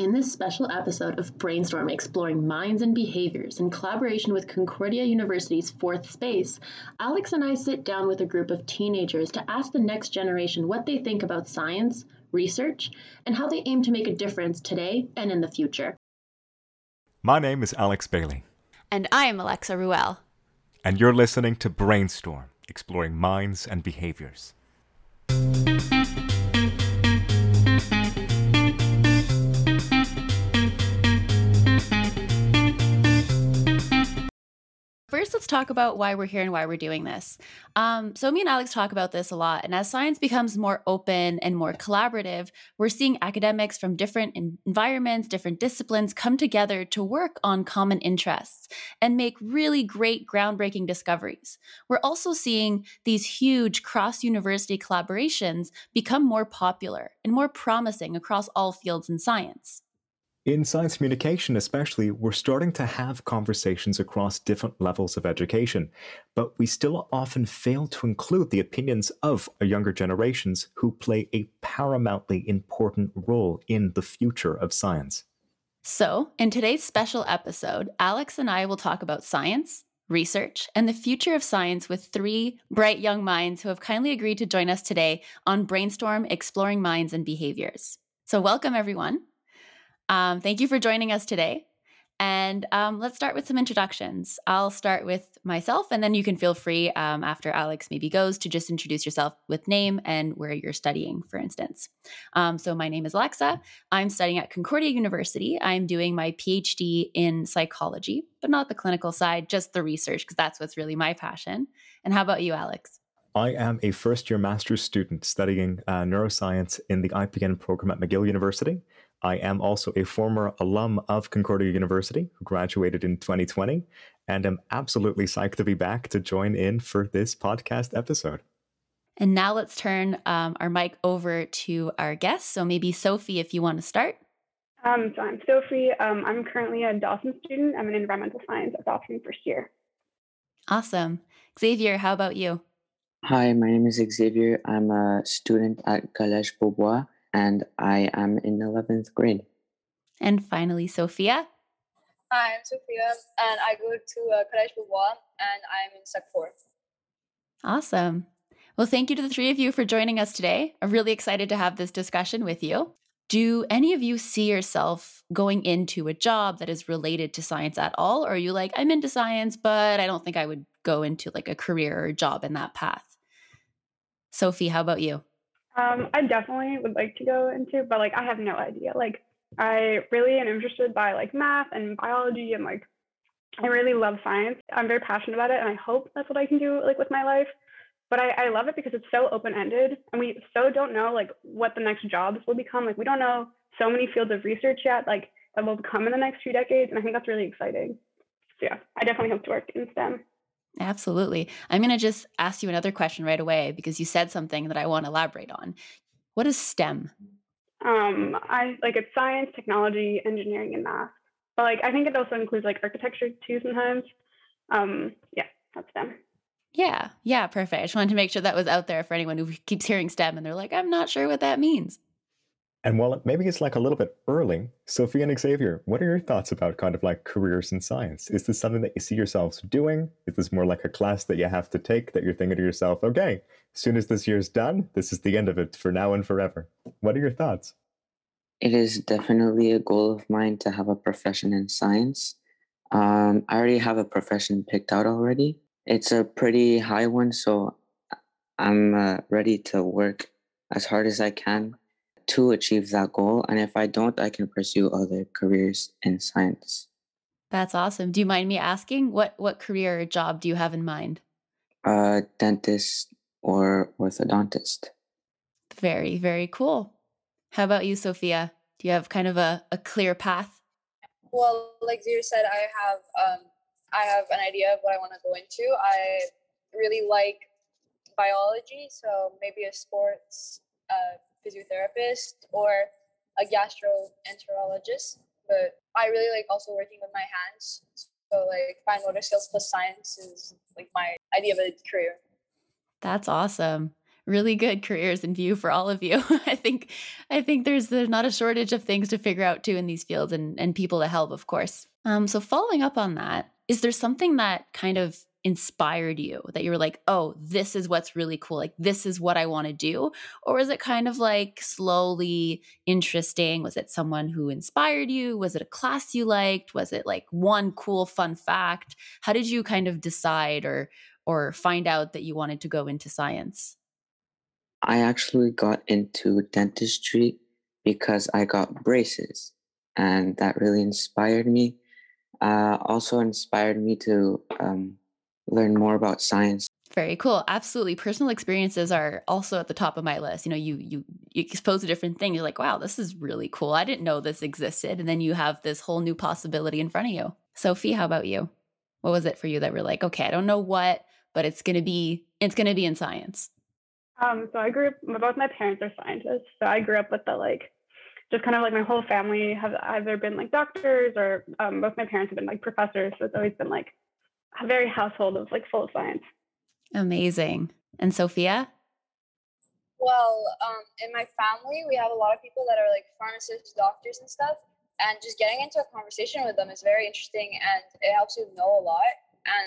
In this special episode of Brainstorm exploring minds and behaviors in collaboration with Concordia University's Fourth Space, Alex and I sit down with a group of teenagers to ask the next generation what they think about science, research, and how they aim to make a difference today and in the future. My name is Alex Bailey. And I am Alexa Ruel. And you're listening to Brainstorm, exploring minds and behaviors. First, let's talk about why we're here and why we're doing this. Um, so, me and Alex talk about this a lot. And as science becomes more open and more collaborative, we're seeing academics from different environments, different disciplines come together to work on common interests and make really great, groundbreaking discoveries. We're also seeing these huge cross university collaborations become more popular and more promising across all fields in science. In science communication, especially, we're starting to have conversations across different levels of education, but we still often fail to include the opinions of younger generations who play a paramountly important role in the future of science. So, in today's special episode, Alex and I will talk about science, research, and the future of science with three bright young minds who have kindly agreed to join us today on Brainstorm Exploring Minds and Behaviors. So, welcome everyone. Um, thank you for joining us today. And um, let's start with some introductions. I'll start with myself, and then you can feel free um, after Alex maybe goes to just introduce yourself with name and where you're studying, for instance. Um, so, my name is Alexa. I'm studying at Concordia University. I'm doing my PhD in psychology, but not the clinical side, just the research, because that's what's really my passion. And how about you, Alex? I am a first year master's student studying uh, neuroscience in the IPN program at McGill University. I am also a former alum of Concordia University who graduated in 2020 and am absolutely psyched to be back to join in for this podcast episode. And now let's turn um, our mic over to our guest. So maybe Sophie, if you want to start. Um, so I'm Sophie. Um, I'm currently a Dawson student. I'm an environmental science at Dawson first year. Awesome. Xavier, how about you? Hi, my name is Xavier. I'm a student at Collège Beaubois and I am in 11th grade. And finally, Sophia. Hi, I'm Sophia, and I go to uh, Collège Beaubois, and I'm in Sec 4. Awesome. Well, thank you to the three of you for joining us today. I'm really excited to have this discussion with you. Do any of you see yourself going into a job that is related to science at all? Or are you like, I'm into science, but I don't think I would go into like a career or job in that path? Sophie, how about you? Um, I definitely would like to go into, but like I have no idea. Like I really am interested by like math and biology and like I really love science. I'm very passionate about it and I hope that's what I can do like with my life. But I, I love it because it's so open ended and we so don't know like what the next jobs will become. Like we don't know so many fields of research yet, like that will come in the next few decades. And I think that's really exciting. So yeah, I definitely hope to work in STEM. Absolutely. I'm going to just ask you another question right away because you said something that I want to elaborate on. What is STEM? Um, I like it's science, technology, engineering, and math. But like I think it also includes like architecture too sometimes. Um, yeah, that's STEM. Yeah, yeah, perfect. I just wanted to make sure that was out there for anyone who keeps hearing STEM and they're like, I'm not sure what that means. And while maybe it's like a little bit early, Sophie and Xavier, what are your thoughts about kind of like careers in science? Is this something that you see yourselves doing? Is this more like a class that you have to take that you're thinking to yourself, okay, as soon as this year's done, this is the end of it for now and forever? What are your thoughts? It is definitely a goal of mine to have a profession in science. Um, I already have a profession picked out already. It's a pretty high one, so I'm uh, ready to work as hard as I can to achieve that goal. And if I don't, I can pursue other careers in science. That's awesome. Do you mind me asking what what career or job do you have in mind? Uh, dentist or orthodontist. Very, very cool. How about you, Sophia? Do you have kind of a, a clear path? Well, like you said, I have um, I have an idea of what I want to go into. I really like biology, so maybe a sports uh, physiotherapist or a gastroenterologist. But I really like also working with my hands. So like fine motor skills plus science is like my idea of a career. That's awesome. really good careers in view for all of you. I think I think there's there's not a shortage of things to figure out too in these fields and and people to help, of course. Um, so following up on that, is there something that kind of inspired you that you were like, oh, this is what's really cool. Like, this is what I want to do? Or was it kind of like slowly interesting? Was it someone who inspired you? Was it a class you liked? Was it like one cool, fun fact? How did you kind of decide or, or find out that you wanted to go into science? I actually got into dentistry because I got braces, and that really inspired me. Uh, also inspired me to um, learn more about science. Very cool. Absolutely. Personal experiences are also at the top of my list. You know, you you, you expose a different thing. You're like, wow, this is really cool. I didn't know this existed. And then you have this whole new possibility in front of you. Sophie, how about you? What was it for you that were like, okay, I don't know what, but it's gonna be it's gonna be in science? Um, so I grew up both my parents are scientists. So I grew up with the like just kind of like my whole family have either been like doctors or um, both my parents have been like professors. So it's always been like a very household of like full of science. Amazing. And Sophia? Well, um, in my family, we have a lot of people that are like pharmacists, doctors, and stuff. And just getting into a conversation with them is very interesting and it helps you know a lot. And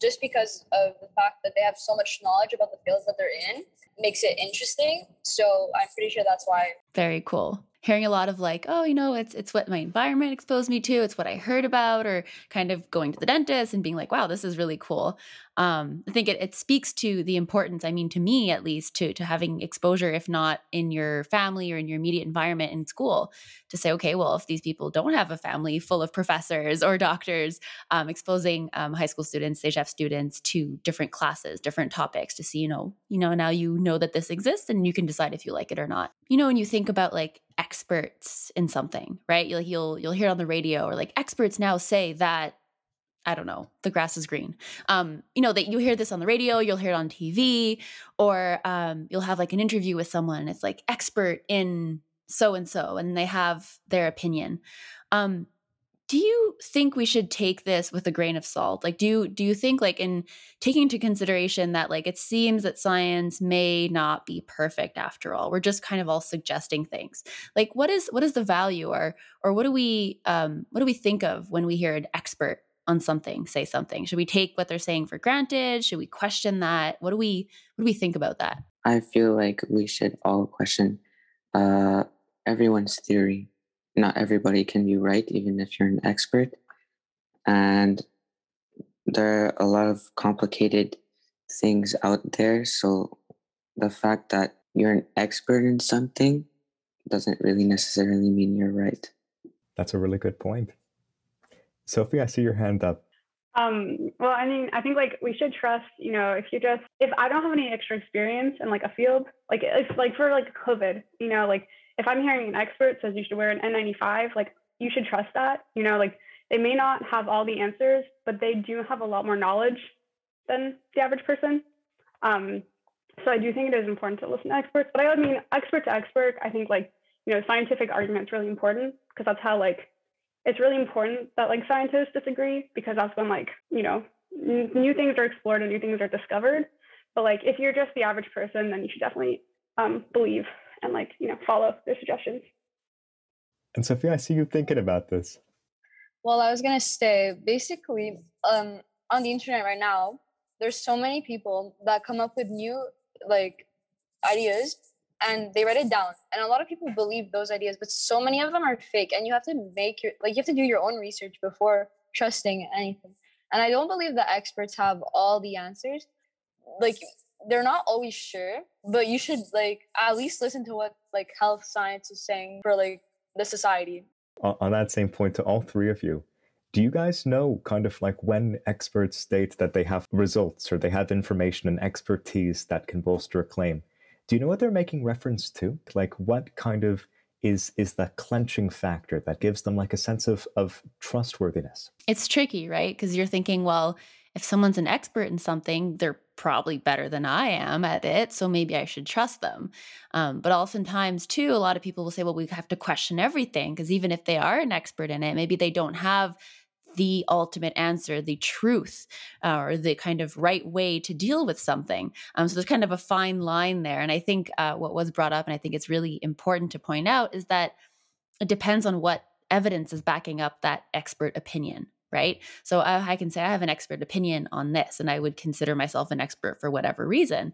just because of the fact that they have so much knowledge about the fields that they're in makes it interesting. So I'm pretty sure that's why. Very cool hearing a lot of like, oh, you know, it's it's what my environment exposed me to, it's what I heard about, or kind of going to the dentist and being like, wow, this is really cool um, I think it, it speaks to the importance, I mean, to me at least, to, to having exposure, if not in your family or in your immediate environment in school, to say, okay, well, if these people don't have a family full of professors or doctors, um, exposing um, high school students, CEGEP students to different classes, different topics to see, you know, you know, now you know that this exists and you can decide if you like it or not. You know, when you think about like experts in something, right? You'll, you'll, you'll hear it on the radio or like experts now say that I don't know, the grass is green. Um, you know, that you hear this on the radio, you'll hear it on TV, or um, you'll have like an interview with someone. and It's like expert in so and so, and they have their opinion. Um, do you think we should take this with a grain of salt? Like, do you, do you think like in taking into consideration that like it seems that science may not be perfect after all? We're just kind of all suggesting things. Like, what is what is the value, or or what do we um, what do we think of when we hear an expert on something say something should we take what they're saying for granted should we question that what do we what do we think about that i feel like we should all question uh, everyone's theory not everybody can be right even if you're an expert. And there are a lot of complicated things out there so the fact that you're an expert in something doesn't really necessarily mean you're right. That's a really good point. Sophie, I see your hand up. Um, well, I mean, I think like we should trust, you know, if you just, if I don't have any extra experience in like a field, like if like for like COVID, you know, like if I'm hearing an expert says you should wear an N95, like you should trust that, you know, like they may not have all the answers, but they do have a lot more knowledge than the average person. Um, so I do think it is important to listen to experts, but I mean, expert to expert, I think like, you know, scientific argument is really important because that's how like it's really important that like scientists disagree because that's when like you know n- new things are explored and new things are discovered but like if you're just the average person then you should definitely um, believe and like you know follow their suggestions. And sophia i see you thinking about this. Well i was going to say basically um, on the internet right now there's so many people that come up with new like ideas and they write it down. And a lot of people believe those ideas but so many of them are fake and you have to make your like you have to do your own research before trusting anything. And i don't believe that experts have all the answers. Like they're not always sure but you should like at least listen to what like health science is saying for like the society on that same point to all three of you do you guys know kind of like when experts state that they have results or they have information and expertise that can bolster a claim do you know what they're making reference to? Like what kind of is is the clenching factor that gives them like a sense of of trustworthiness? It's tricky, right? Because you're thinking, well, if someone's an expert in something, they're probably better than I am at it, so maybe I should trust them. Um, but oftentimes, too, a lot of people will say, well, we have to question everything because even if they are an expert in it, maybe they don't have the ultimate answer, the truth, uh, or the kind of right way to deal with something. Um, so there's kind of a fine line there. And I think uh, what was brought up, and I think it's really important to point out, is that it depends on what evidence is backing up that expert opinion right? So I, I, can say I have an expert opinion on this, and I would consider myself an expert for whatever reason.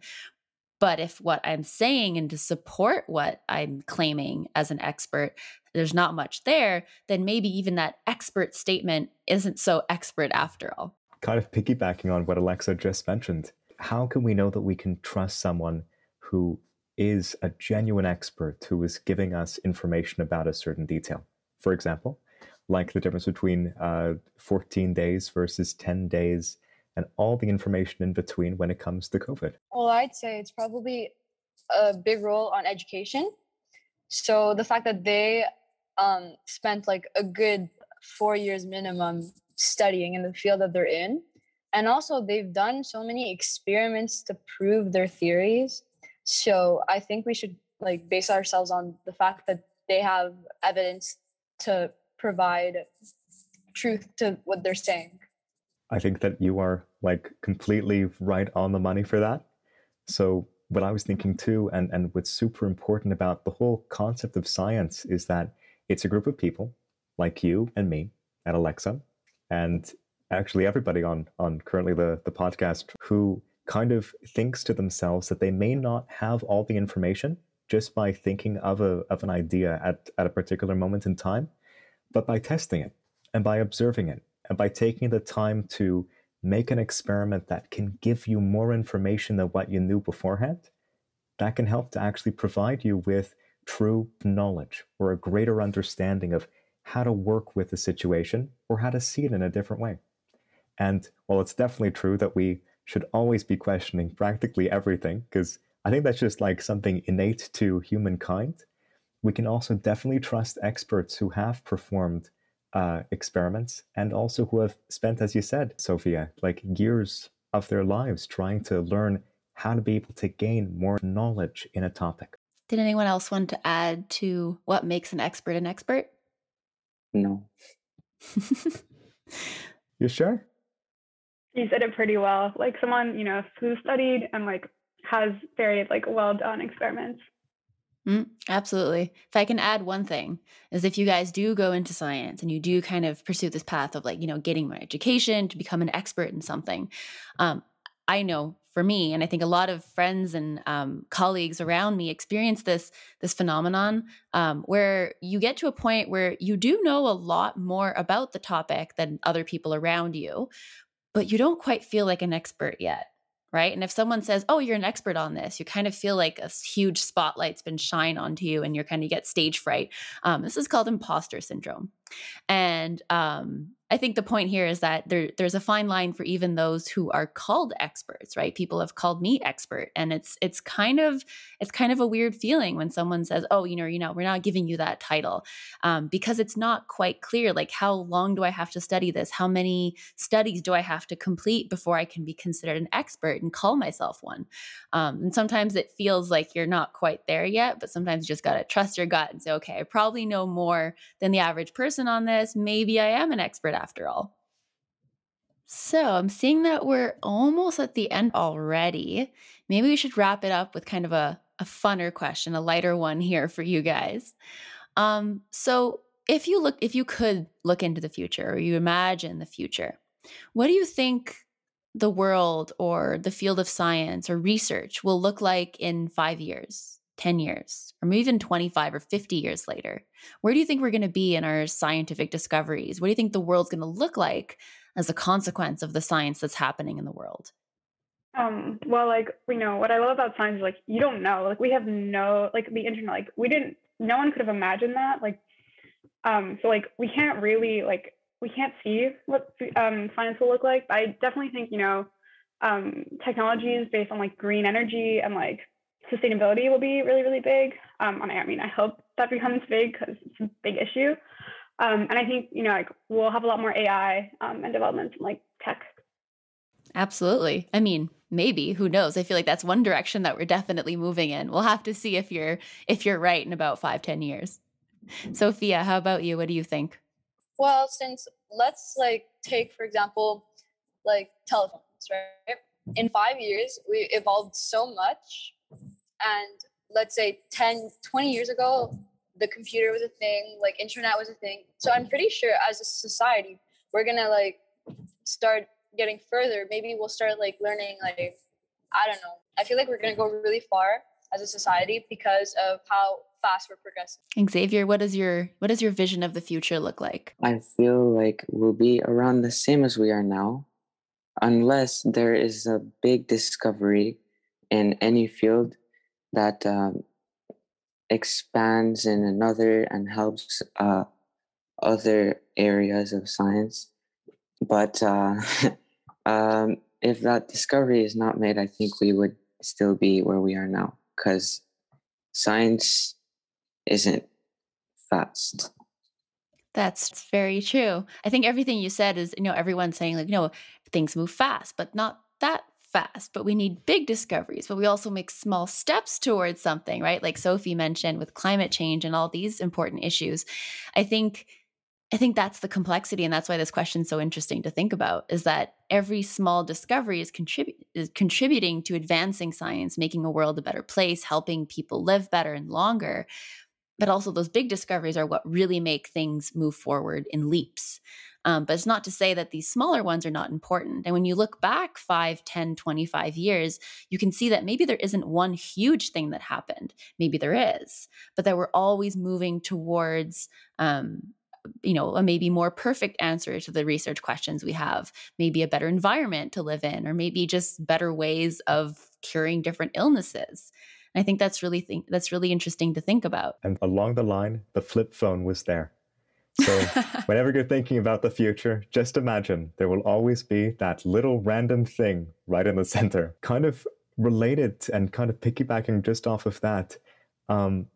But if what I'm saying and to support what I'm claiming as an expert, there's not much there, then maybe even that expert statement isn't so expert after all. Kind of piggybacking on what Alexa just mentioned, how can we know that we can trust someone who is a genuine expert who is giving us information about a certain detail? For example, like the difference between uh, 14 days versus 10 days and all the information in between when it comes to COVID? Well, I'd say it's probably a big role on education. So the fact that they um, spent like a good four years minimum studying in the field that they're in. And also, they've done so many experiments to prove their theories. So I think we should like base ourselves on the fact that they have evidence to provide truth to what they're saying. I think that you are like completely right on the money for that. So what I was thinking too, and, and what's super important about the whole concept of science is that it's a group of people like you and me and Alexa, and actually everybody on on currently the, the podcast who kind of thinks to themselves that they may not have all the information just by thinking of a of an idea at, at a particular moment in time, but by testing it and by observing it and by taking the time to make an experiment that can give you more information than what you knew beforehand, that can help to actually provide you with true knowledge or a greater understanding of how to work with the situation or how to see it in a different way. And while it's definitely true that we should always be questioning practically everything, because I think that's just like something innate to humankind, we can also definitely trust experts who have performed uh, experiments and also who have spent, as you said, Sophia, like years of their lives trying to learn how to be able to gain more knowledge in a topic. Did anyone else want to add to what makes an expert an expert? No. you sure? You said it pretty well. Like someone, you know, who studied and like has very like well done experiments. Mm, absolutely. If I can add one thing, is if you guys do go into science and you do kind of pursue this path of like, you know, getting more education to become an expert in something, um, I know for me, and I think a lot of friends and um, colleagues around me experience this this phenomenon um, where you get to a point where you do know a lot more about the topic than other people around you, but you don't quite feel like an expert yet right? And if someone says, "Oh, you're an expert on this," you kind of feel like a huge spotlight's been shined onto you, and you're kind of get stage fright. Um, this is called imposter syndrome, and um, I think the point here is that there, there's a fine line for even those who are called experts, right? People have called me expert, and it's it's kind of it's kind of a weird feeling when someone says, "Oh, you know, you know, we're not giving you that title," um, because it's not quite clear. Like, how long do I have to study this? How many studies do I have to complete before I can be considered an expert and call myself one? Um, and sometimes it feels like you're not quite there yet, but sometimes you just gotta trust your gut and say, "Okay, I probably know more than the average person on this. Maybe I am an expert." After all. So I'm seeing that we're almost at the end already. Maybe we should wrap it up with kind of a, a funner question, a lighter one here for you guys. Um, so if you look, if you could look into the future or you imagine the future, what do you think the world or the field of science or research will look like in five years? 10 years, or maybe even 25 or 50 years later? Where do you think we're going to be in our scientific discoveries? What do you think the world's going to look like as a consequence of the science that's happening in the world? Um, well, like, you know what I love about science is like, you don't know. Like, we have no, like, the internet, like, we didn't, no one could have imagined that. Like, um, so, like, we can't really, like, we can't see what um, science will look like. But I definitely think, you know, um, technologies based on like green energy and like sustainability will be really, really big. Um, and I, I mean, I hope that becomes big because it's a big issue. Um, and I think, you know, like we'll have a lot more AI um, and developments in like tech. Absolutely. I mean, maybe who knows? I feel like that's one direction that we're definitely moving in. We'll have to see if you're if you're right in about five, ten years. Sophia, how about you? What do you think? Well, since let's like take for example, like telephones, right? In five years, we evolved so much, and let's say 10, 20 years ago, the computer was a thing, like internet was a thing. So I'm pretty sure as a society, we're gonna like start getting further. Maybe we'll start like learning like I don't know. I feel like we're gonna go really far as a society because of how fast we're progressing. Xavier, what is your what does your vision of the future look like? I feel like we'll be around the same as we are now, unless there is a big discovery in any field that um, expands in another and helps uh, other areas of science. But uh, um, if that discovery is not made, I think we would still be where we are now because science isn't fast. That's very true. I think everything you said is, you know, everyone's saying like, no, things move fast, but not that fast. But we need big discoveries, but we also make small steps towards something, right? Like Sophie mentioned with climate change and all these important issues. I think I think that's the complexity, and that's why this question is so interesting to think about. Is that every small discovery is, contribu- is contributing to advancing science, making a world a better place, helping people live better and longer. But also, those big discoveries are what really make things move forward in leaps. Um, but it's not to say that these smaller ones are not important. And when you look back 5, 10, 25 years, you can see that maybe there isn't one huge thing that happened. Maybe there is, but that we're always moving towards um, you know a maybe more perfect answer to the research questions we have maybe a better environment to live in or maybe just better ways of curing different illnesses and i think that's really that's really interesting to think about and along the line the flip phone was there so whenever you're thinking about the future just imagine there will always be that little random thing right in the center kind of related and kind of piggybacking just off of that. Um,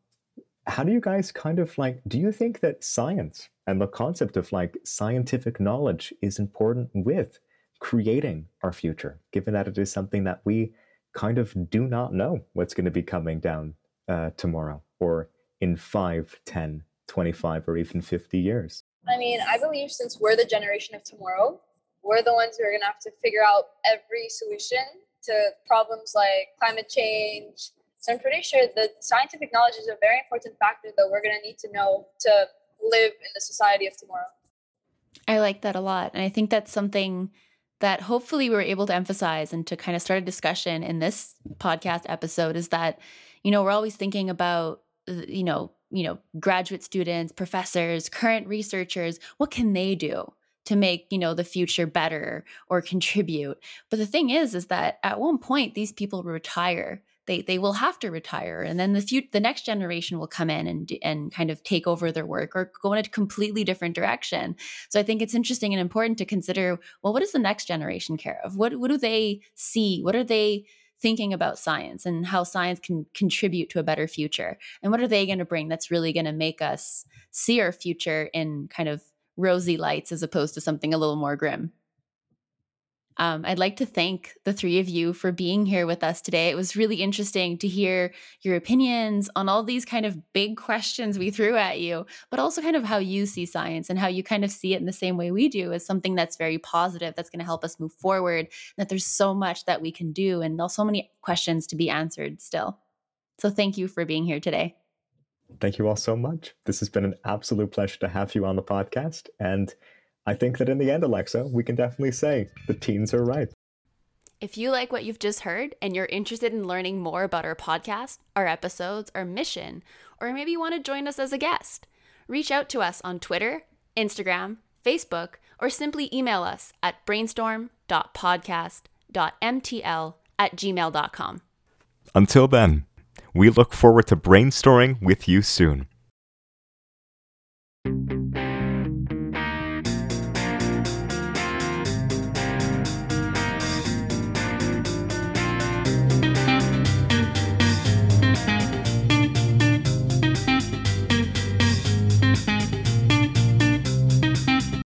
how do you guys kind of like do you think that science and the concept of like scientific knowledge is important with creating our future given that it is something that we kind of do not know what's going to be coming down uh, tomorrow or in 5 10 25 or even 50 years i mean i believe since we're the generation of tomorrow we're the ones who are going to have to figure out every solution to problems like climate change so I'm pretty sure that scientific knowledge is a very important factor that we're going to need to know to live in the society of tomorrow. I like that a lot. And I think that's something that hopefully we were able to emphasize and to kind of start a discussion in this podcast episode is that, you know, we're always thinking about, uh, you know, you know, graduate students, professors, current researchers, what can they do? to make you know the future better or contribute? But the thing is is that at one point these people retire. They they will have to retire and then the future the next generation will come in and and kind of take over their work or go in a completely different direction. So i think it's interesting and important to consider well what does the next generation care of? What what do they see? What are they thinking about science and how science can contribute to a better future and what are they going to bring that's really going to make us see our future in kind of rosy lights as opposed to something a little more grim um, I'd like to thank the three of you for being here with us today. It was really interesting to hear your opinions on all these kind of big questions we threw at you, but also kind of how you see science and how you kind of see it in the same way we do as something that's very positive, that's going to help us move forward, that there's so much that we can do and there's so many questions to be answered still. So thank you for being here today. Thank you all so much. This has been an absolute pleasure to have you on the podcast. And I think that in the end, Alexa, we can definitely say the teens are right. If you like what you've just heard and you're interested in learning more about our podcast, our episodes, our mission, or maybe you want to join us as a guest, reach out to us on Twitter, Instagram, Facebook, or simply email us at brainstorm.podcast.mtl at gmail.com. Until then, we look forward to brainstorming with you soon.